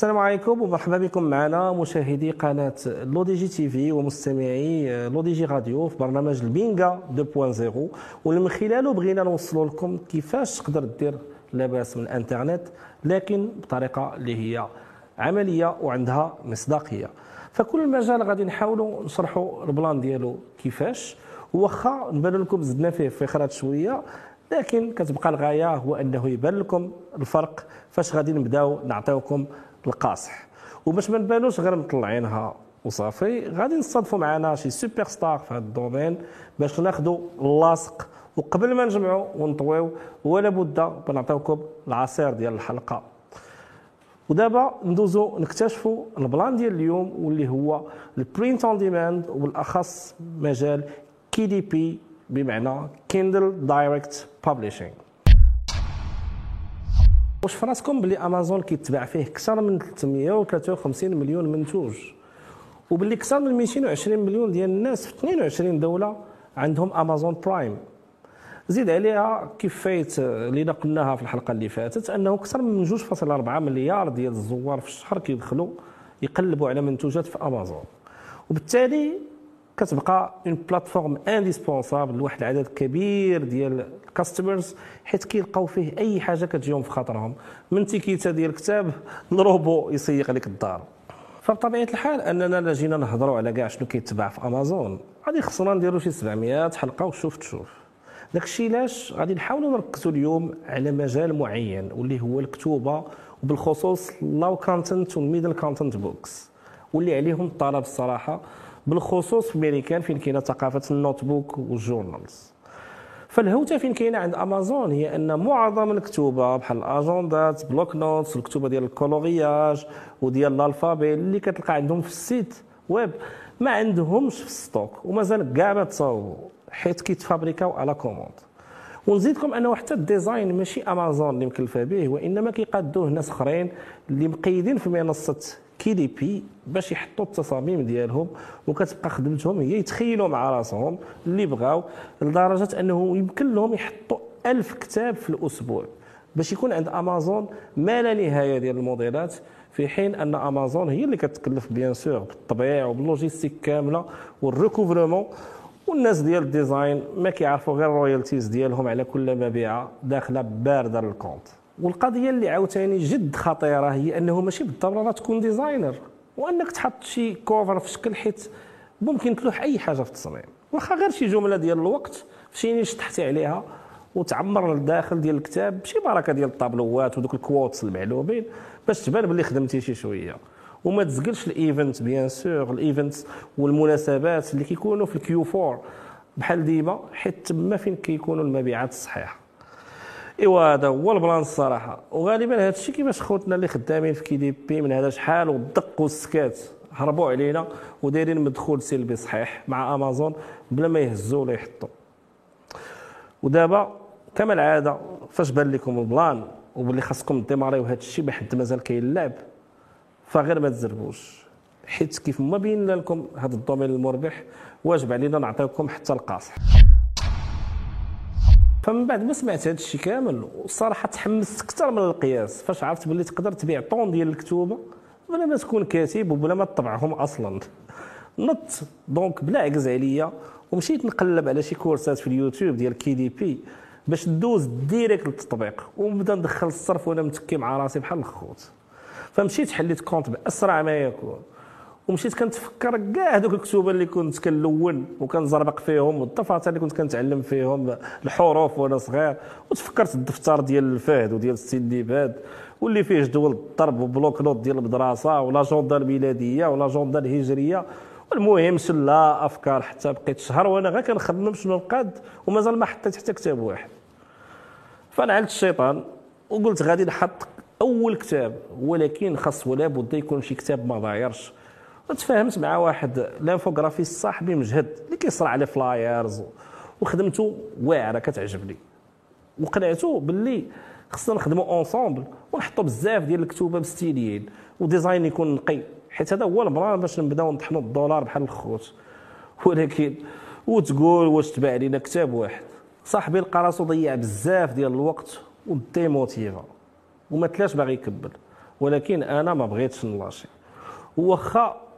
السلام عليكم ومرحبا بكم معنا مشاهدي قناة لودي جي تي في ومستمعي لودي جي راديو في برنامج البينغا 2.0 واللي من خلاله بغينا نوصلوا لكم كيفاش تقدر دير لاباس من الانترنت لكن بطريقة اللي هي عملية وعندها مصداقية. فكل مجال غادي نحاولوا نشرحوا ال plan ديالو كيفاش. واخا نبان لكم زدنا فيه فخرات شوية لكن كتبقى الغاية هو أنه يبان لكم الفرق فاش غادي نبداو نعطيوكم القاصح. وباش ما نبانوش غير مطلعينها وصافي غادي نصادفوا معنا شي super star في هذا ال domaine باش ناخذوا اللاصق وقبل ما نجمعوا ونطويو ولا بد بنعطيوكم العصير ديال الحلقة. ودابا ندوزو نكتشفوا ال plan ديال اليوم واللي هو ال print on demand وبالاخص مجال KDP بمعنى Kindle Direct Publishing واش في راسكم بلي امازون كيتباع فيه أكثر من 353 مليون منتوج وباللي أكثر من 220 مليون ديال الناس في 22 دولة عندهم Amazon Prime زيد عليها كيف فايت اللي قلناها في الحلقة اللي فاتت أنه أكثر من 2.4 مليار ديال الزوار في الشهر كيدخلوا يقلبوا على منتوجات في امازون وبالتالي كتبقى une plateforme indispensable لواحد العدد كبير ديال ال customers حيت كيلقاو فيه أي حاجة كتجيهم في خاطرهم. من تيكيتا ديال الكتاب لروبو يسيق لك الدار. فبطبيعة الحال أننا لا جينا نهضروا على كاع شنو كيتباع في أمازون. غادي خصنا نديروا شي 700 حلقة وشوف تشوف. داك الشيء علاش؟ غادي نحاولوا نركزوا اليوم على مجال معين واللي هو الكتوبة وبالخصوص low content وال middle content books واللي عليهم الطلب الصراحة. بالخصوص في امريكان فين كاينة ثقافة ال notebook وال journals. فالهوتة فين كاينة عند أمازون هي أن معظم الكتوبة بحال الأجندات blocs-notes الكتوبة ديال ال coloriage وديال ال alphabet اللي كتلقى عندهم في ال site web ما عندهمش في ال stock ومازال كاع ما تصاوبوا حيت كيتفابريكاو على commande. ونزيدكم أنه حتى ال design ماشي أمازون اللي مكلفة به وإنما كيقادوه ناس أخرين اللي مقيدين في منصة KDP باش يحطوا التصاميم ديالهم وكتبقى خدمتهم هي يتخيلوا مع راسهم اللي بغاو لدرجة أنه يمكن لهم يحطوا ألف كتاب في الأسبوع باش يكون عند امازون ما لا نهاية ديال الموديلات في حين أن امازون هي اللي كتكلف bien sûr بالطبيع وبال logistique كاملة وال recouvrement والناس ديال ال design ما كيعرفوا غير ال royalties ديالهم على كل مبيعة داخلة باردة لل compte. والقضية اللي عاوتاني جد خطيرة هي أنه ماشي بالضروره تكون designer وأنك تحط شي cover في شكل حيت ممكن تلوح أي حاجة في التصميم. واخا غير شي جملة ديال الوقت شي شطحتي عليها وتعمر الداخل ديال الكتاب بشي بركة ديال الطابلوات ودوك ال quotes المعلومين باش تبان بلي خدمتي شي شوية. وما تزقلش ال event bien sûr ال event والمناسبات اللي كيكونوا في ال Q 4 بحال ديما حيت تما فين كيكونوا المبيعات الصحيحة. إيوا هذا هو ال plan الصراحة. وغالبا هذا الشيء كيفاش خوتنا اللي خدامين في KDP من هذا شحال والدق والسكات هربوا علينا ودايرين مدخول سلبي صحيح مع أمازون بلا ما يهزوا ولا يحطوا. ودابا كما العادة فاش بان لكم ال plan وباللي خاصكم ديماريو هذا الشيء بحد مازال كاين اللعب فغير ما تزربوش. حيت كيف ما بينا لكم هذا ال domaine المربح واجب علينا نعطيكم حتى القاصح. فمن بعد ما سمعت هذا الشيء كامل والصراحه تحمست أكثر من القياس. فاش عرفت باللي تقدر تبيع طون ديال الكتوبه بلا ما تكون كاتب وبلا ما تطبعهم أصلا. نط donc بلا عكز عليا ومشيت نقلب على شي كورسات في اليوتيوب ديال KDP باش ندوز direct للتطبيق ونبدا ندخل الصرف وأنا متكي مع راسي بحال الخوت. فمشيت حليت compte بأسرع ما يكون. ومشيت كنتفكر كاع هذوك الكتب اللي كنت كنلون وكنزربق فيهم والدفاتر اللي كنت كنتعلم فيهم الحروف وأنا صغير. وتفكرت الدفتر ديال الفهد وديال السندباد واللي فيه جدول الضرب و bloc-notes ديال المدرسة و l'agenda الميلاديه و l'agenda الهجريه المهم سلا أفكار حتى بقيت شهر وأنا غير كنخمم شنو نقاد ومازال ما حطيت حتى كتاب واحد. فنعلت الشيطان وقلت غادي نحط أول كتاب ولكن خاص ولا بد يكون شي كتاب ما ضايرش. وتفاهمت مع واحد l'infographiste صاحبي مجهد اللي كيصرع على flyers وخدمته واعرة كتعجبني. وقنعته باللي خصنا نخدموا ensemble ونحطوا بزاف ديال الكتوبة مستيليين و design يكون نقي. حيت هذا هو البلان باش نبداو نطحنوا الدولار بحال الخوت. ولكن وتقول واش تباع لينا كتاب واحد. صاحبي لقى راسو ضيع بزاف ديال الوقت و démotiva وما تلاش باغي يكمل ولكن أنا ما بغيتش نلاشي. واخا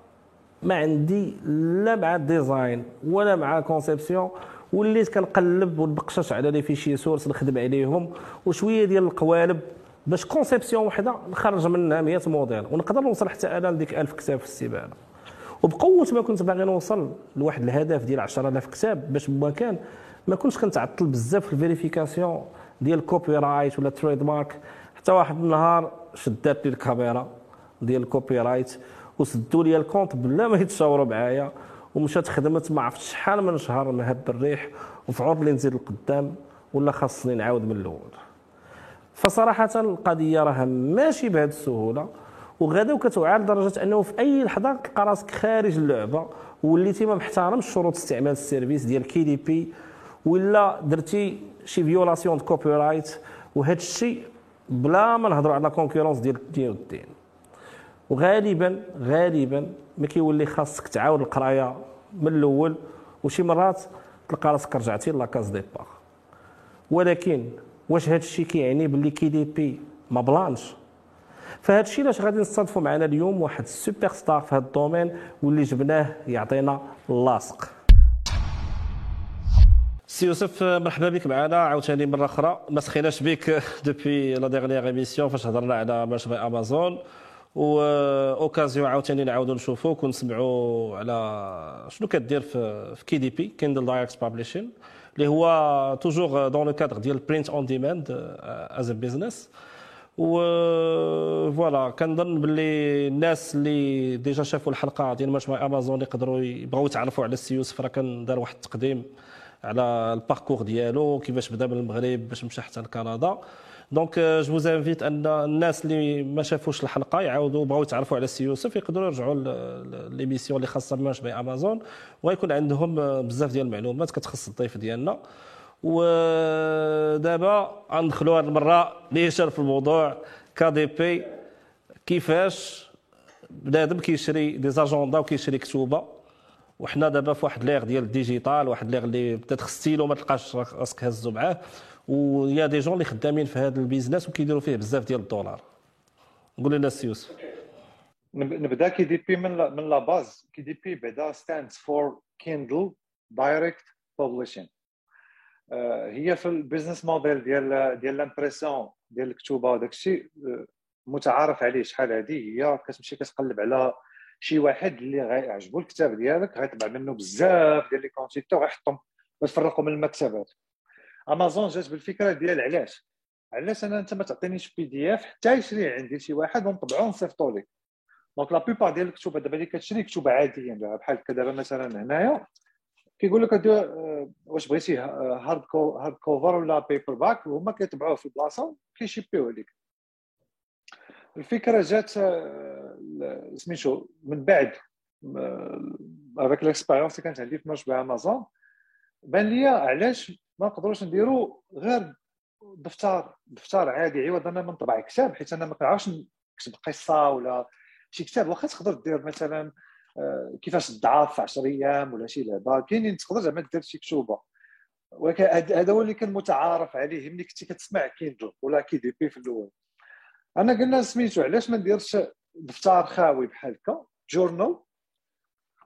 ما عندي لا مع ال design ولا مع ال conception وليت كنقلب ونبقشش على les fichiers sources نخدم عليهم وشوية ديال القوالب باش conception وحدة نخرج منها 100 موديل ونقدر نوصل حتى أنا لديك 1000 كتاب في السباله وبقوة ما كنت باغي نوصل لواحد الهدف ديال 10000 كتاب باش بمكان ما كنتش كنتعطل بزاف في ال vérification ديال ال copyright ولا trademark حتى واحد النهار شدات لي الكاميرا ديال ال copyright وسدوا لي ال compte بلا ما يتشاوروا معايا ومشات خدمت ما عرفتش شحال من شهر مهب الريح وفي عرض لي نزيد القدام ولا خاصني نعاود من الأول. فصراحة القضية راه ماشي بهذه السهولة وغدا وكتوعى لدرجة أنه في أي لحظة تلقى راسك خارج اللعبة وليتي ما محترمش شروط استعمال ال service ديال KDP ولا درتي شي violation de copyright وهذا الشيء بلا ما نهضروا على كونكورونس ديال الدين والدين وغالبا غالبا ما كيولي خاصك تعاود القراية من الأول وشي مرات تلقى راسك رجعتي لاكاز ديبار ولكن واش هذا الشيء كيعني باللي كي دي بي ما بلانش؟ فهذا الشيء علاش غادي نستضيفوا معنا اليوم واحد السوبر ستار في هذا الدومين واللي جبناه يعطينا اللاصق سي يوسف مرحبا بك معنا عاوتاني مرة أخرى. ما سخيناش بك depuis la dernière émission فاش هضرنا على Merch by Amazon و occasion عاوتاني نعاودوا نشوفوك ونسمعوا على شنو كدير في في KDP Kindle Direct Publishing اللي هو toujours dans le cadre ديال print on demand as a business و voilà كنظن باللي الناس اللي déjà شافوا الحلقة ديال Merch by Amazon يقدروا يبغوا يتعرفوا على السي يوسف راه كان دار واحد التقديم على ال parcours ديالو كيفاش بدأ من المغرب باش مشى حتى لكندا. donc je vous invite ان الناس اللي ما شافوش الحلقة يعاودوا بغاو يتعرفوا على السي يوسف يقدروا يرجعوا l'émission اللي خاصه ب Merch by Amazon وغيكون عندهم بزاف ديال المعلومات كتخص الضيف ديالنا ودابا غندخلوا هذه المره نيشان في الموضوع KDP كيفاش بنادم كيشري des agendas وكيشري كتوبه وحنا دابا في واحد l'ère ديال ال digital واحد l'ère اللي بدات خستيلو ما تلقاش راسك هزو معاه. و y a des gens اللي خدامين في هذا ال business وكيديروا فيه بزاف ديال الدولار. قول لنا السي يوسف. نبدا. KDP من من la base KDP بعدا stands for Kindle Direct Publishing هي في ال business model ديال ديال l'impression ديال الكتوبة وداك الشيء آه، متعارف عليه شحال هذه هي كتمشي كتقلب على شي واحد اللي غيعجبو الكتاب ديالك غيطبع منه بزاف ديال les quantités غيحطهم وتفرقوا من المكتبات امازون جات بالفكرة ديال علاش؟ علاش أنا أنت ما تعطينيش PDF حتى يشري عندي شي واحد ونطبعو ونصيفطو لك donc la plupart ديال الكتب دابا اللي كتشري كتب عاديه بحال هكا دابا مثلا هنايا كيقول لك آه، واش بغيتي hard hard cover ولا paperback وهما كيطبعوه في البلاصة كيشيبيوه لك الفكرة جات آه، سميتو من بعد هذاك l'expérience اللي كانت عندي في Merch by Amazon بان لي علاش ما نقدروش نديروا غير دفتر دفتر عادي عوض أنا من طبع كتاب حيت أنا ما كنعرفش نكتب قصة ولا شي كتاب. واخا تقدر دير مثلا آه، كيفاش تضعف في 10 أيام ولا شي لعبة كاينين تقدر زعما دير شي كتوبة. ولكن هذا هو اللي كان متعارف عليه ملي كنتي كتسمع Kindle ولا KDP في الأول. أنا قلنا سميتو علاش ما نديرش دفتر خاوي بحال هكا journal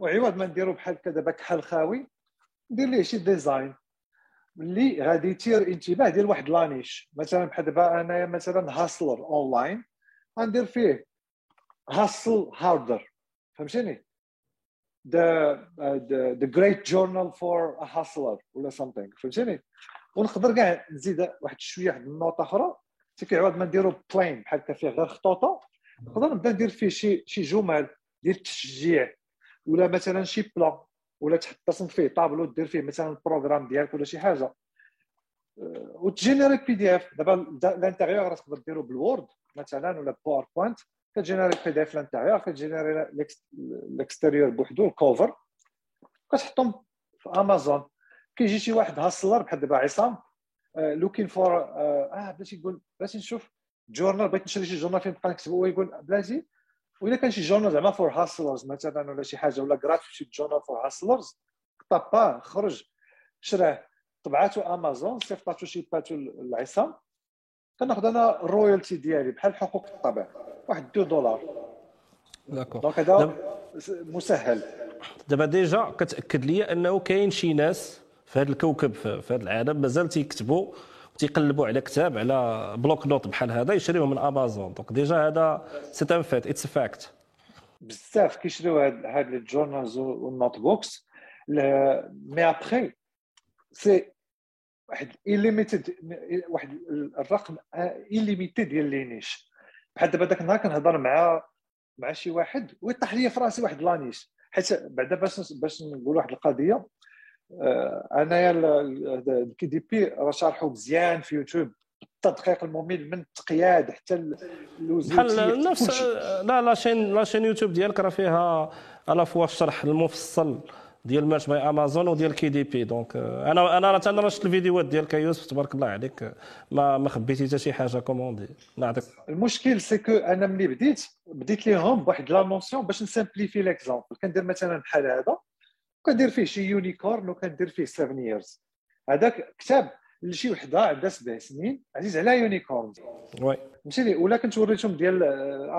وعوض ما نديرو بحال هكا دابا كحل خاوي ندير ليه شي design اللي غادي يثير انتباه ديال واحد la niche مثلا بحال دابا انايا مثلا hustler online غندير فيه hustle harder فهمتيني؟ The the great journal for a hustler ولا something. فهمتيني؟ ونقدر كاع نزيد واحد شوية واحد النوطه أخرى. عوض ما نديرو plain بحال هكا فيه غير خطوطة. نقدر نبدا ندير فيه شي شي جمل ديال التشجيع ولا مثلا شي plan ولا تحط فيه طابلو دير فيه مثلا ال programme ديالك ولا شي حاجة. أه، وتجينيري PDF دابا ال intérieur تقدر ديرو ب Word مثلا ولا PowerPoint كتجينيري PDF ال intérieur كتجينيري ال extérieur بوحدو ال cover كتحطهم في امازون كيجي شي واحد hustler بحال دابا عصام looking for أه بلاتي يقول بلاتي نشوف. journal بغيت نشري شي journal فين نبقى نكتب هو يقول بلاتي واذا كان شي journal زعما for hustlers مثلا ولا شي حاجة ولا قرأت شي journal for hustlers طاباه خرج شراه طبعاتو امازون صيفطاتو شي باتو العصام كناخذ أنا ال royalty ديالي بحال حقوق الطبع واحد 2 دولار. D'accord donc هذا مسهل. دابا déjà كتأكد لي أنه كاين شي ناس في هذا الكوكب في هذا العالم مازال تيكتبوا تيقلبوا على كتاب على bloc-notes بحال هذا يشريوه من امازون donc déjà هذا c'est un fait it's fact بزاف كيشريو هاد ال journals وال notebooks mais après c'est واحد unlimited واحد الرقم unlimited ديال les niches. بحال دابا ذاك النهار كنهضر مع مع شي واحد ويطيح لي في راسي واحد la niche حيت بعدا باش باش نقول واحد القضية انايا ال KDP راه شارحو مزيان في يوتيوب. التدقيق الممل من التقياد حتى بحال نفس لا la chaîne la chaîne يوتيوب ديالك راه فيها à la fois الشرح المفصل ديال Merch by Amazon وديال KDP. donc أنا أنا راه أنا شفت الفيديوهات ديالك يوسف تبارك الله عليك. ما ما خبيتي حتى شي حاجة comment dire. نعطيك. المشكل c'est que أنا ملي بديت بديت ليهم بواحد la notion باش ن simplifier l'exemple. كندير مثلا بحال هذا. وكندير فيه شي unicorn وكندير فيه 7 years هذاك كتاب لشي وحدة عندها سبع سنين عزيز على unicorn. Oui. فهمتيني ولا كنت وريتهم ديال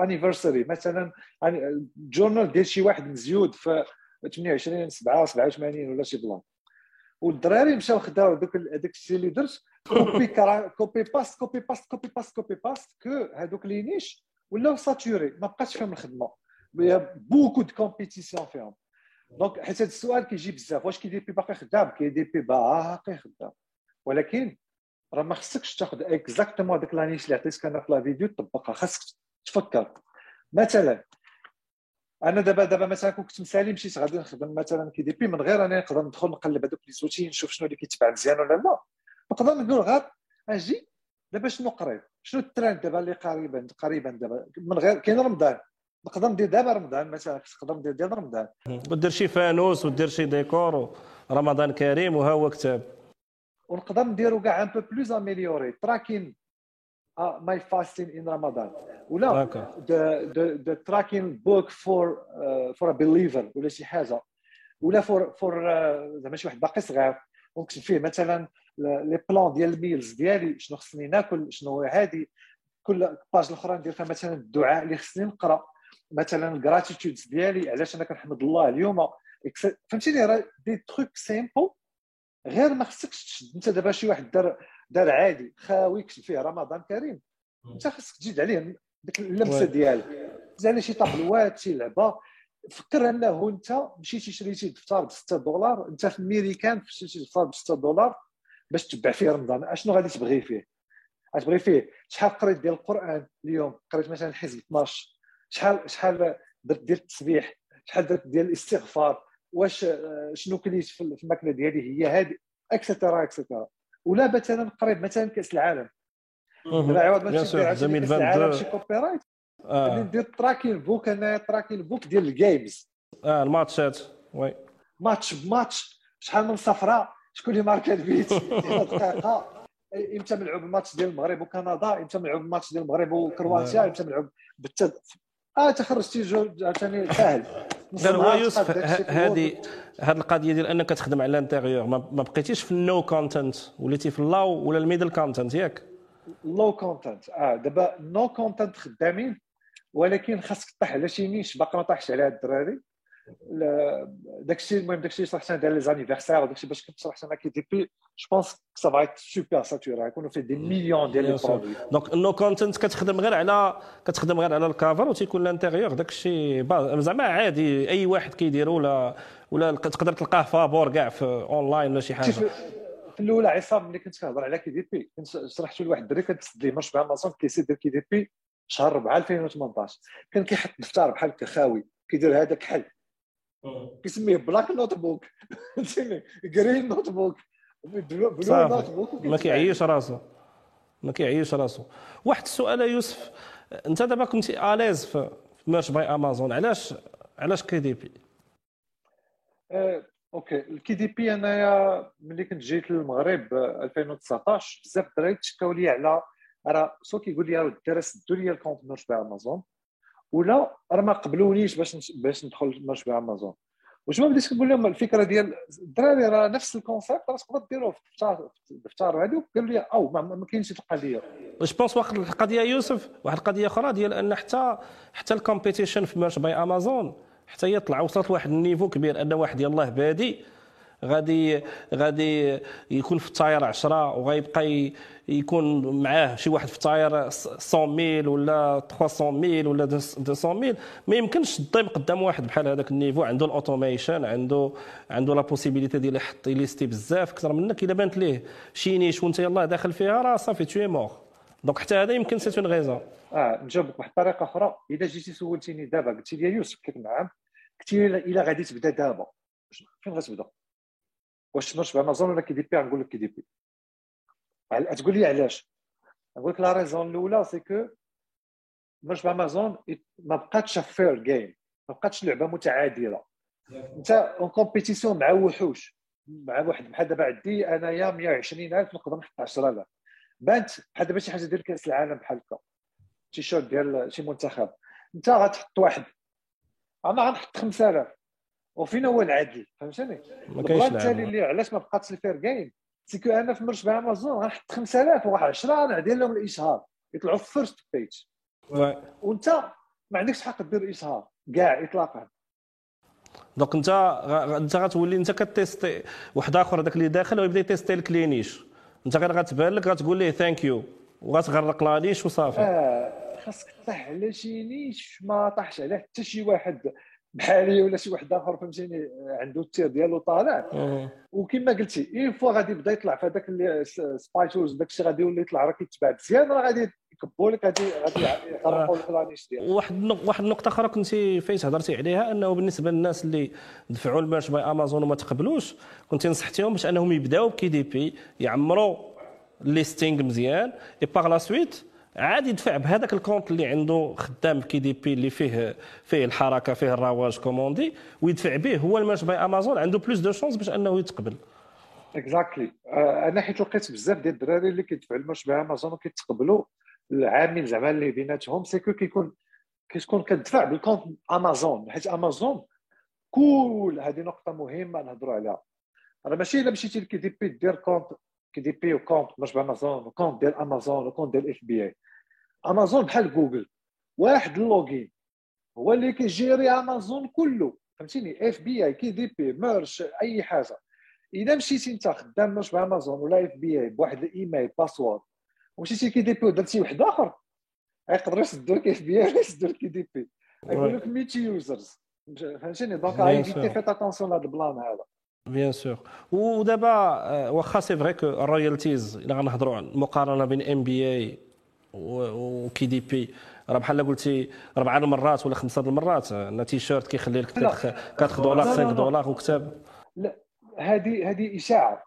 anniversaire مثلا journal ديال شي واحد مزيود في 28 7 87 ولا شي plan. والدراري مشاو خداو دوك هذاك الشيء اللي درت copy copy paste copy paste copy paste copy paste que هذوك les niches ولاو saturées ما بقاتش فيهم الخدمة. beaucoup de compétition فيهم. donc حيت هذا السؤال كيجي بزاف واش KDP باقي خدام KDP باقي خدام ولكن راه ما خصكش تاخذ exactement هذيك la niche اللي عطيتك أنا في la vidéo تطبقها خاصك تفكر مثلا أنا دابا دابا مثلا كنت مسالي مشيت غادي نخدم مثلا KDP من غير أنا نقدر ندخل نقلب هذوك les outils نشوف شنو اللي كيتباع مزيان ولا لا نقدر نقول غير أجي دابا شنو قريب شنو الترند دابا اللي قريبا قريبا دابا من غير كاين رمضان نقدر ندير دابا رمضان مثلا نقدر ندير ديال رمضان. ودير شي فانوس ودير شي ديكور رمضان كريم وها هو كتاب. ونقدر نديرو كاع un peu plus amélioré tracking my fasting in رمضان ولا the tracking book for for a believer ولا شي حاجة. ولا for for زعما شي واحد باقي صغير. ونكتب فيه مثلا les plans ديال ال meals ديالي شنو خصني ناكل شنو هادي كل page الأخرى ندير فيها مثلا الدعاء اللي خصني نقرأ. مثلا ال gratitudes ديالي علاش أنا كنحمد الله اليوم؟ فهمتيني راه des trucs simples غير ما خصكش تشد. أنت دابا شي واحد دار دار عادي خاوي كتب فيه رمضان كريم. أنت خصك تزيد عليه ديك اللمسة ديالك. عليه شي طابلوات شي لعبة. فكر أنه أنت مشيتي شريتي دفتر ب 6 دولار. أنت في الميريكان شريتي دفتر ب 6 دولار باش تبع فيه رمضان. أشنو غادي تبغي فيه؟ غتبغي فيه شحال قريت ديال القرآن اليوم؟ قريت مثلا حزب 12 شحال شحال درت ديال التسبيح شحال درت ديال الاستغفار واش آه، شنو كليت في الماكله ديالي هي هذه extra extra ولا مثلا قريب مثلا كأس العالم. دابا عوض ما تمشي كأس العالم شي copyright ندير tracking book أنا tracking book ديال ال games آه الماتشات oui. ماتش بماتش شحال من صفراء شكون اللي ماركا ال but. دقيقه إمتى ملعوب الماتش ديال المغرب وكندا إمتى ملعوب الماتش ديال المغرب وكرواتيا إمتى ملعوب بالتد آه تخرجتي جو عاوتاني ساهل. هو يوسف هذه هذه القضية ديال أنك تخدم على ال interior ما بقيتيش في ال no content. وليتي في ال low ولا ال middle content ياك. low content. آه دابا no content خدامين ولكن خاصك تطيح على شي niche باقي ما طاحش عليها الدراري. داكشي المهم داكشي اللي شرحت ديال les anniversaires وداكشي باش كنت شرحت أنا KDP je pense ça va super saturé يكونوا فيه des millions ديال les produits donc no content كتخدم غير على كتخدم غير على ال cover وتيكون ال interior داكشي زعما عادي اي واحد كيديرو ولا ولا تقدر تلقاه فابور كاع في اونلاين ولا شي حاجة في الأولى عصام ملي كنت كنهضر على KDP كنت شرحت لواحد الدري كتسد ليه Merch by Amazon كيسير دير KDP شهر 4 2018 كان كيحط دفتر بحال هكا خاوي كيدير هذاك حل. كيسميه black notebook فهمتيني green notebook blue notebook ما كيعيش راسو. ما كيعيش راسو. واحد السؤال يوسف. انت دابا كنتي à l'aise في Merch by Amazon علاش علاش KDP Okay. ال KDP أنايا ملي كنت جيت للمغرب 2019 بزاف الدراري تشكاو لي على راه سو كيقول لي راه سدو لي ال compte Merch by Amazon ولا راه ما قبلونيش باش باش ندخل مشروع امازون واش ما بديتش كنقول لهم الفكرة ديال الدراري راه نفس ال concept راه تقدر ديروه في الدفتر هذه قالوا لي أو ما, ما كاينش القضية je pense واحد القضية يوسف واحد القضية أخرى ديال أن حتى حتى ال competition في Merch by Amazon حتى هي طلع وصلت لواحد niveau كبير أن واحد يلاه بادي غادي غادي يكون في ال tier 10 وغيبقى يكون معاه شي واحد في ال tier 100000 ولا 300000 ولا 200000 ما يمكنش تضيم قدام واحد بحال هذاك ال niveau. عنده ال automation عنده عنده la possibilité ديال يحط ليستي بزاف أكثر منك. إلا بانت ليه شي niche وانت يلاه داخل فيها راه صافي تو مور donc حتى هذا يمكن c'est une raison آه نجاوبك بواحد الطريقة أخرى. اذا جيتي سولتيني دابا قلتي لي يوسف قلت نعم قلت لي إلا غادي تبدا دابا. فين غتبدا؟ واش تنرش بامازون ولا KDP غنقول لك KDP. تقول لي علاش؟ نقول لك la raison الأولى سي كو Merch by Amazon ما بقاتش fair game ما بقاتش لعبة متعادلة. أنت en compétition مع وحوش. مع واحد بحال دابا عندي انايا 120000 نقدر نحط 10000 print بحال دابا شي حاجة ديال كأس العالم بحال هكا. shirt ديال شي منتخب. أنت غتحط واحد. أنا غنحط 5000 وفين هو العدل فهمتني؟ ما كاينش الثاني اللي علاش ما بقاتش ال fair game c'est que أنا في Merch أمازون غنحط 5000 وواحد 10 غندير لهم الإشهار. يطلعوا في first page وأنت ما عندكش حق دير إشهار كاع اطلاقا. donc أنت أنت غتولي أنت ك testي واحد آخر هذاك اللي داخل ويبدأ ي testي لك les niches أنت غير غتبان لك غتقول ليه thank you وغتغرق la niche وصافي. آه خاصك طيح على شي niche ما طاحش عليه حتى شي واحد. بحالي ولا شي واحد آخر فهمتيني عنده ال tier ديالو طالع. وكما قلتي une fois غادي يبدا يطلع في هذاك spy tools داك الشيء غادي يولي يطلع راه كيتباع مزيان راه غادي يكبوا لك غادي غادي يخرقوا لك la niche ديالك. واحد واحد النقطة أخرى كنت فايت هضرتي عليها أنه بالنسبة للناس اللي دفعوا ال Merch by Amazon وما تقبلوش كنت نصحتيهم باش أنهم يبداو ب KDP يعمروا listing مزيان et par la suite عاد يدفع بهذاك ال compte اللي عنده خدام KDP اللي فيه فيه الحركة فيه الرواج commandé ويدفع به. هو ال Merch by Amazon عنده plus de chances باش أنه يتقبل. exactly أنا حيت لقيت بزاف ديال الدراري اللي كيدفعوا ال Merch by Amazon وكيتقبلوا العامل زعما اللي بيناتهم. c'est que كيكون كتكون كتدفع بال compte أمازون. حيت أمازون كل هذه نقطة مهمة نهضروا عليها. راه ماشي إلا مشيتي ل KDP دير compte KDP و compte Merch by Amazon و compte ديال أمازون وكونت ديال FBA. امازون بحال جوجل. واحد ال login هو اللي كي gérer امازون كله. فهمتيني؟ اف بي اي كي دي بي ميرش أي حاجة. إذا مشيتي أنت خدام Merch by Amazon ولا FBA بواحد الإيميل password ومشيتي KDP ودرتي واحد آخر يقدروا يسدوا لك FBA ولا يسدوا لك KDP. يقول لك 100 users فهمتيني؟ donc évitez faites attention لهذا البلان هذا؟ bien sûr ودابا واخا c'est vrai que ال royalties إلا غنهضروا المقارنة بين MBA و KDP راه بحال قلتي أربع المرات ولا خمسة المرات أن تي شيرت كيخلي لك 4 دولار 5 دولار وكتاب. لا هذه هذه إشاعة.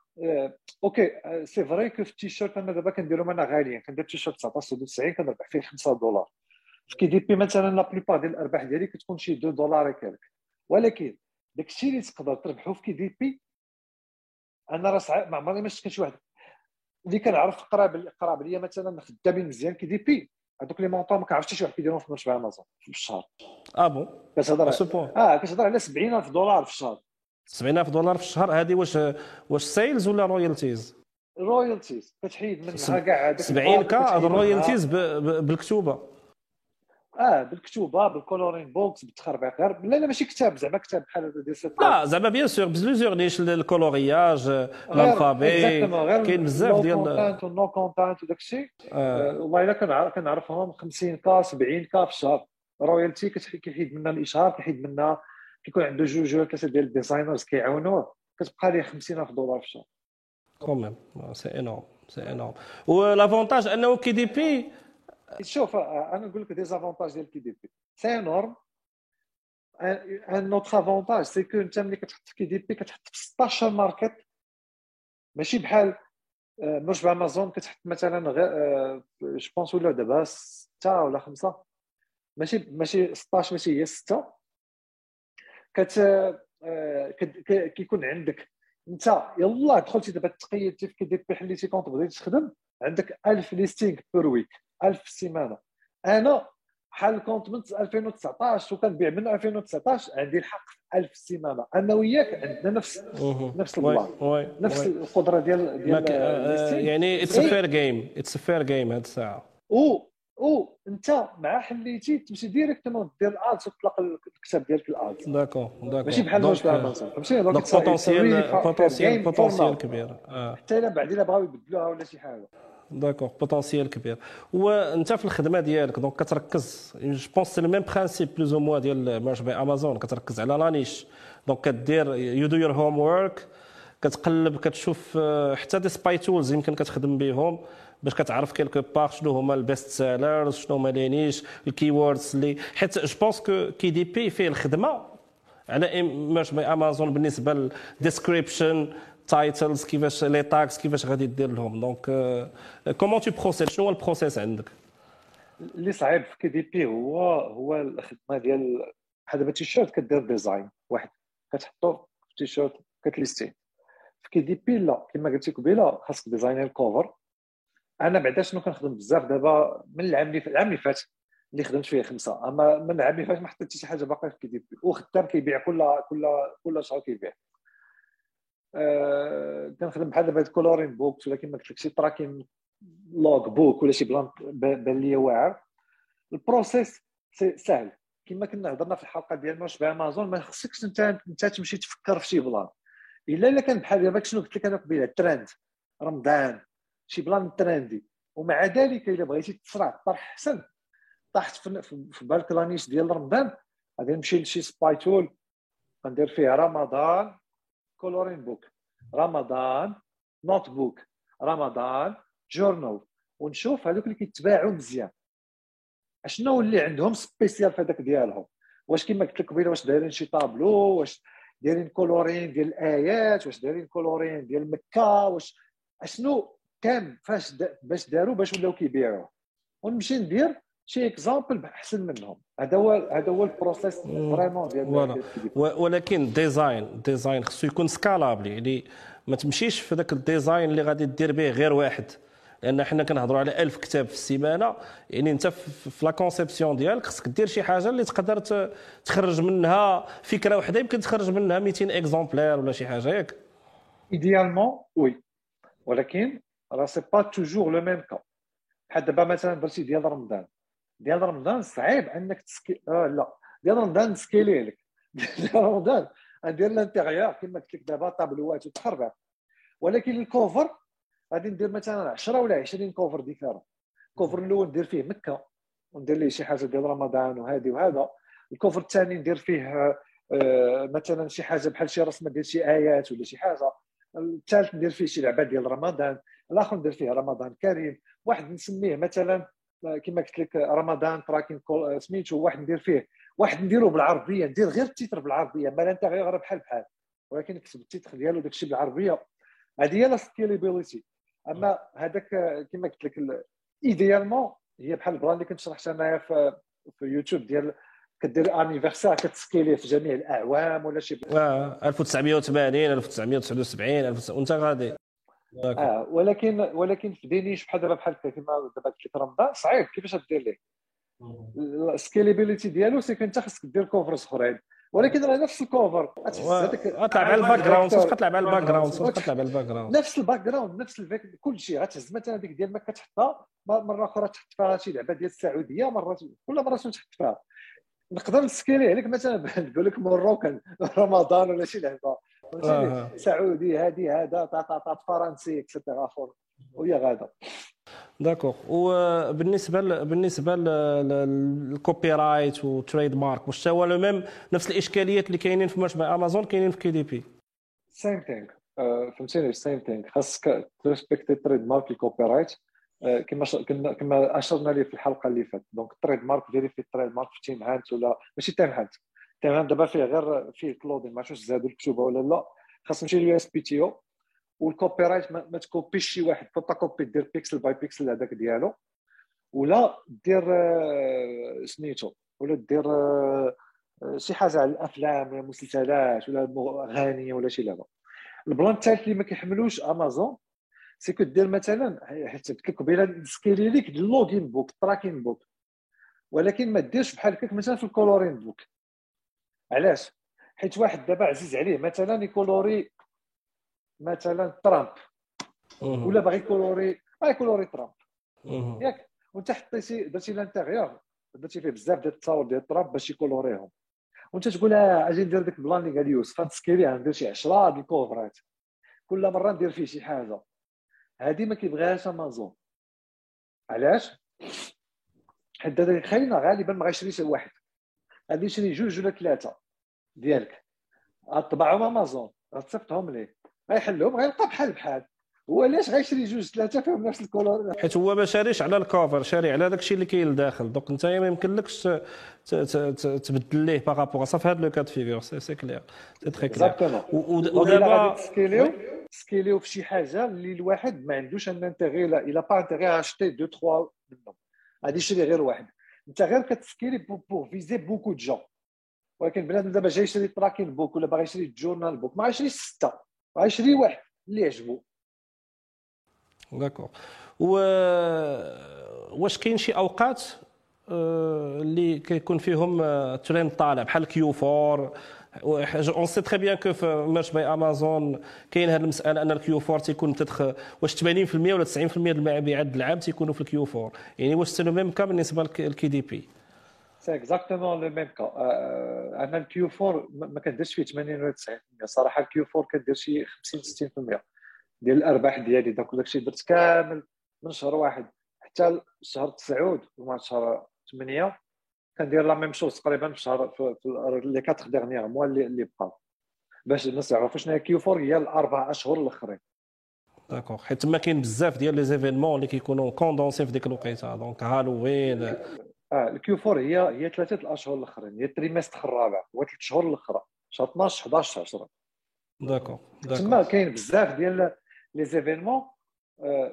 أوكي c'est vrai que في التيشيرت أنا دابا كنديرهم أنا غاليين كندير تيشيرت 19 90 كنربح فيه 5 دولار. في KDP مثلا la plupart ديال الأرباح ديالي كتكون شي 2 دولار quelque ولكن داك الشيء اللي تقدر تربحو في KDP أنا راه صعيب ما عمرني ما شفت شي واحد. اللي كنعرف قراب قراب ليا مثلا خدامين مزيان KDP. هذوك les montants ما كنعرفش شي واحد كيديرهم في Merch by Amazon. في الشهر. آه bon. كتهضر آه كتهضر على 70000 دولار في الشهر. 70000 دولار في الشهر هذه واش واش sales ولا royalties royalties كتحيد منها كاع هذاك 70 K هذا ال royalties بالكتوبة. آه بالكتوبة بال coloring books بالتخربيق. غير لا لا ماشي كتاب زعما كتاب بحال ديال لا زعما bien sûr plusieurs niches ال coloriage ال alphabet كاين بزاف ديال content content وداك الشيء. والله إلا كنعرف كنعرفهم 50 K 70 K في الشهر. royalty كيحيد منها الإشهار كيحيد منها كيكون عنده جوج ولا ثلاثة ديال ال designers كيعاونوه. كتبقى ليه 50000 دولار في الشهر. quand même c'est énorme c'est énorme و l'avantage أنه KDP شوف أنا نقول لك désavantage ديال KDP c'est énorme un autre avantage c'est que أنت ملي كتحط في KDP كتحط في 16 market ماشي بحال Merch by Amazon كتحط مثلا غير je pense ولا دابا ستة ولا خمسة. ماشي ماشي 16 ماشي هي ستة. كت كيكون عندك. أنت يلا دخلتي دابا تقيدتي في KDP حليتي compte بغيتي تخدم عندك 1000 listing per week 1000 في السيمانه أنا بحال ال compte من 2019 وكنبيع من 2019 عندي الحق في 1000 سيمانة. أنا وياك عندنا نفس نفس البلان نفس القدرة ديال ديال آه يعني it's fair game it's fair game هاد الساعة. أو أو أنت مع حليتي تمشي directement دير ال ads وتطلق الكتاب ديالك ال ads d'accord d'accord ماشي بحال واش امازون فهمتي؟ donc potentiel potentiel potentiel كبير. حتى إلا بعدين بغاو يبدلوها ولا شي حاجة. d'accord potentiel كبير. وانت في الخدمة ديالك donc كتركز. je pense c'est même principe plus ou moins ديال Merch by Amazon كتركز على la niche donc كدير you do your homework كتقلب كتشوف حتى des spy tools يمكن كتخدم بهم باش كتعرف quelque part شنو هما ال best sellers شنو هما les niches ال keywords اللي. حيت je pense que KDP فيه الخدمة على Merch by Amazon بالنسبة لل description titles كيفاش les tags كيفاش غادي دير لهم donc comment tu process شنو هو ال process عندك اللي صعيب في KDP هو هو الخدمة ديال بحال دابا تيشيرت كدير design واحد كتحطو في تيشيرت كتليستيه في KDP لا كما قلتي قبيلة خاصك ديزايني ال cover أنا بعدا شنو كنخدم بزاف دابا من العام اللي العام اللي فات اللي خدمت فيه خمسة. أما من العام اللي فات ما حطيت شي حاجة باقي في KDP وخدام كيبيع كل كل كل شهر كيبيع. آه، كنخدم بحال دابا coloring books ولا كما قلت لك شي tracking log book ولا شي plan بان ليا واعر ال process سهل كما كنا هضرنا في الحلقة ديال Merch by Amazon ما خصكش انت انت تمشي تفكر في شي plan. الا إلا كان بحال دابا شنو قلت لك أنا قبيلة؟ ترند رمضان. شي plan trendy. ومع ذلك إلا بغيتي تسرع طرح أحسن طاحت في بالك la niche ديال رمضان. غادي نمشي لشي spy tool غندير فيه رمضان. coloring book رمضان notebook رمضان journal ونشوف هذوك اللي كيتباعوا مزيان. أشنو اللي عندهم spécial في هذاك ديالهم؟ واش كما قلت لك قبيلة واش دايرين شي طابلو واش دايرين coloring ديال الايات واش دايرين coloring ديال مكة واش أشنو كان فاش باش داروا باش ولاو كيبيعوه ونمشي ندير شي exemple احسن منهم. هذا هو هذا هو ال process vraiment ديال ولكن design design خصو يكون scalable يعني ما تمشيش في ذاك ال design اللي غادي دير به غير واحد. لأن حنا كنهضروا على 1000 كتاب في السيمانة يعني أنت في la conception ديالك خصك دير شي حاجة اللي تقدر تخرج منها فكرة واحدة يمكن تخرج منها 200 exemplaires ولا شي حاجة ياك idéalement oui ولكن راه c'est pas toujours le même cas بحال دابا مثلا درتي ديال رمضان. ديال رمضان صعيب انك تسكي آه لا. ديال رمضان نسكيلي لك. ديال رمضان ندير ال interior كما قلت لك دابا طابلوات وتخربق ولكن ال cover غادي ندير مثلا 10 ولا 20 cover différents. ال cover الأول ندير فيه مكة وندير ليه شي حاجة ديال رمضان وهذه وهذا. ال cover الثاني ندير فيه آه مثلا شي حاجة بحال شي رسمة ديال شي آيات ولا شي حاجة. الثالث ندير فيه شي لعبة ديال رمضان. الآخر ندير فيه رمضان كريم. واحد نسميه مثلا كما قلت لك رمضان tracking سميتو واحد ندير فيه واحد نديرو بالعربيه ندير غير ال titre بالعربيه ما غير بحال بحال ولكن نكتب ال titre ديالو داك الشيء بالعربيه هذه هي la scalabilité أما هذاك كما قلت لك idéalement هي بحال ال plan اللي كنت شرحت أنايا في في يوتيوب ديال كدير anniversaire كتسكيليه في جميع الأعوام ولا شي آه 1980 1979 وانت غادي آه ولكن ولكن في des niches بحال دابا بحال كيما دابا قلت لك رمضان صعيب كيفاش دير ليه. ال scalability ديالو c'est انت خاصك دير covers اخرين. ولكن راه نفس ال cover غتلعب على ال background غتلعب على ال background غتلعب على ال background نفس ال background نفس كل شيء. غتهز مثلا ديك ديال مكة تحطها مرة أخرى تحط فيها شي لعبة ديال السعودية مرة كل مرة تحط فيها. نقدر نسكيلي عليك مثلا نقول لك marocain رمضان ولا شي لعبة. سعودي هذه هذا تا فرنسي et cetera وهي غاده d'accord وبالنسبة ل... بالنسبة لل copyright و trademark واش هو le même نفس الإشكاليات اللي كاينين في Merch by Amazon كاينين في KDP؟ same thing فهمتيني؟ same thing خاصك تريسبكتي trademark ال copyright كما كنا كما أشرنا ليه في الحلقة اللي فاتت. donc ال trademark ديري في ال trademark في TM Hunt ولا ماشي TM Hunt. تمام دابا فيه غير فيه كلودين ما عرفتش زادوا الكتوبه ولا لا. خاص تمشي لل USPTO. وال copyright ما, تكوبيش شي واحد فوتا كوبي دير pixel by pixel هذاك ديالو. ولا دير آه، سميتو ولا دير آه، شي حاجة على الأفلام ولا مسلسلات ولا أغاني ولا شي لعبه ال plan الثالث اللي ما كيحملوش امازون c'est que دير مثلا حيت قبيلة سكيلي ليك ال logging book tracking book. ولكن ما ديرش بحال هكاك مثلا في ال coloring book علاش؟ حيت واحد دابا عزيز عليه مثلا يكولوري مثلا ترامب. ولا باغي يكولوري باغي يكولوري ترامب. ياك. وانت حطيتي درتي l'intérieur درتي فيه بزاف ديال التصاور ديال ترامب باش يكولوريهم. وانت تقول آه أجي ندير ديك ال plan اللي قال يوسف غنسكيلي غندير شي 10 ديال الكوفرات. كل مرة ندير فيه شي حاجة. هذه ما كيبغيهاش امازون علاش؟ حيت خلينا غالبا ما غيشريش واحد غادي يشري جوج ولا ثلاثة ديالك. غطبعهم أمازون غتصيفطهم ليه غيحلهم غيلقى بحال بحال. هو علاش غيشري جوج ثلاثة فيهم نفس ال color؟ حيت هو ما شاريش على ال cover شاري على داك الشيء اللي كاين لداخل. donc انت ما يمكنلكش تبدل ليه par rapport صافي هذا le cas de figure c'est c'est clair c'est très clair ودابا سكيليو سكيليو في شي حاجة اللي الواحد ما عندوش un intérêt il a pas intérêt acheter deux trois منهم غادي يشري غير واحد. انت غير كتسكيلي pour viser beaucoup de gens. ولكن بنادم دابا جاي يشري tracking book ولا باغي يشري journal book ما غيشريش ستة. غيشري واحد. اللي يعجبو. d'accord. و واش كاين شي أوقات اللي كيكون فيهم ترند طالع؟ بحال Q4 on sait très bien que في Merch by Amazon كاين هذه المسألة أن ال Q4 تيكون تدخ واش 80% ولا 90% ديال المبيعات العام تيكونوا في ال Q four يعني واش c'est le même cas بالنسبة لل KDP c'est exactement le même cas أنا ال Q 4 ما كنديرش فيه 80 ولا 90% صراحة ال Q 4 كدير شي 50 60% ديال الأرباح ديالي. داك داكشي درت كامل من شهر واحد حتى شهر تسعود ومع شهر 8 كندير la même chose تقريبا في شهر في les quatre derniers mois اللي بقاو باش الناس يعرفوا شنو هي Q 4 هي الاربع أشهر الأخرين. d'accord حيت تما كاين بزاف ديال les événements اللي كيكونوا condensés في ديك الوقيتة. donc Halloween آه ال Q 4 هي هي ثلاثة الأشهر الأخرين. هي ال trimestre الرابع. هو ثلاث شهور الأخرى. شهر 12 11 10 d'accord تما كاين بزاف ديال les événements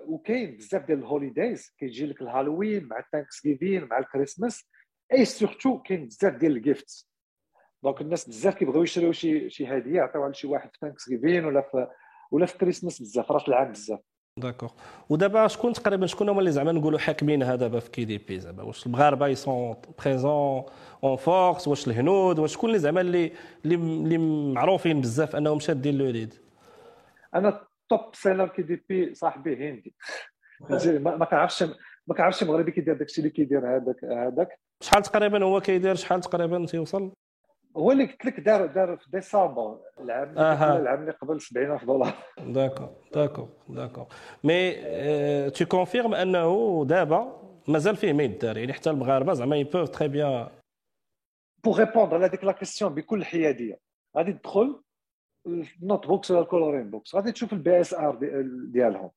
وكاين بزاف ديال ال holidays كيجي لك الهالوين مع ال Thanksgiving مع ال Christmas. et surtout كاين بزاف ديال ال gift donc الناس بزاف كيبغيو يشريو شي شي هدية يعطيوها لشي واحد في Thanksgiving ولا في ولا في كريسماس بزاف رأس العام بزاف. d'accord ودابا شكون تقريبا شكون هما اللي زعما نقولوا حاكمين هذا دابا في KDP زعما؟ واش المغاربه ils sont présents en force واش الهنود؟ واش شكون اللي زعما اللي اللي معروفين بزاف أنهم شادين le lead؟ أنا top seller KDP صاحبي هندي. ما كنعرفش ما كنعرفش مغربي كيدير داكشي اللي كيدير هذاك هذاك شحال تقريبا هو كيدير؟ شحال تقريبا تيوصل؟ هو اللي قلت لك دار دار في ديسمبر العام آه. العام اللي قبل 70000 دولار. d'accord d'accord d'accord. mais tu confirmes أنه دابا مازال فيه ما يدار يعني حتى المغاربة زعما ils peuvent très bien pour répondre على ديك la question بكل حياديه غادي تدخل ال notebooks ولا ال coloring books غادي تشوف ال BSR ديالهم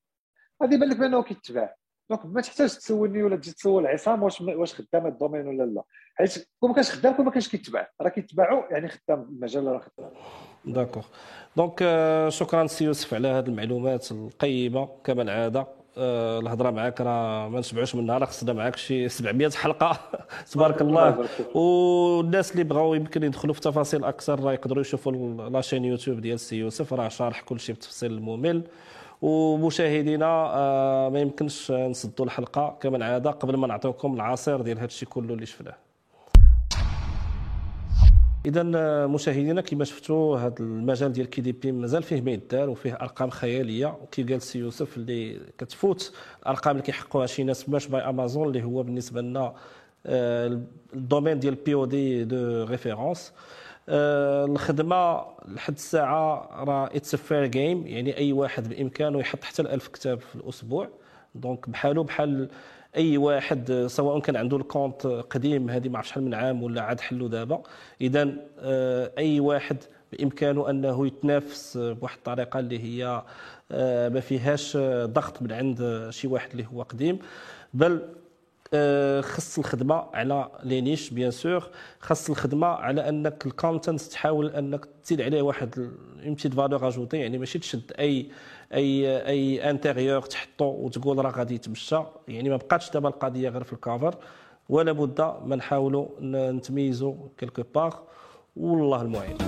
غادي يبان لك بانه كيتباع donc ما تحتاج تسولني ولا تجي تسول عصام واش واش خدام ال domaine ولا لا. حيت كون ما كانش خدام كون ما كانش كيتباع. راه كيتباعوا يعني خدام المجال راه خدام. d'accord donc شكرا سي يوسف على هذه المعلومات القيمة. كما العادة آه، الهضرة معك راه ما نشبعوش منها. راه خصنا معك شي 700 حلقة. تبارك الله. والناس اللي بغاو يمكن يدخلوا في تفاصيل أكثر راه يقدروا يشوفوا la chaîne YouTube ديال سي يوسف. راه شارح كل شيء بتفصيل الممل ومشاهدينا آه، ما يمكنش نسدوا الحلقة. كما العادة قبل ما نعطيكم العصير ديال هذا الشيء كله اللي شفناه. اذا آه، مشاهدينا كما شفتوا هذا المجال ديال KDP مازال فيه ما يدار وفيه أرقام خيالية. وكي قال سي يوسف اللي كتفوت الأرقام اللي كيحققوها شي ناس Merch by Amazon اللي هو بالنسبة لنا آه، ال domaine ديال POD de référence الخدمة لحد الساعة راه it's fair game يعني أي واحد بإمكانه يحط حتى 1000 كتاب في الأسبوع. donc بحالو بحال أي واحد سواء كان عنده ال compte قديم هذه ما عرف شحال من عام ولا عاد حلو دابا. اذا آه، أي واحد بإمكانه أنه يتنافس بواحد الطريقة اللي هي آه، ما فيهاش ضغط من عند شي واحد اللي هو قديم. بل آه، خص الخدمة على les niches bien sûr. خص الخدمة على أنك ال content تحاول أنك تزيد عليه واحد يمشي valeur ajoutée يعني ماشي تشد أي أي أي interior تحطو وتقول راه غادي يتمشى. يعني ما بقاتش دابا القضية غير في ال cover ولا بد ما نحاولوا نتميزوا كيلكو باغ والله المعين.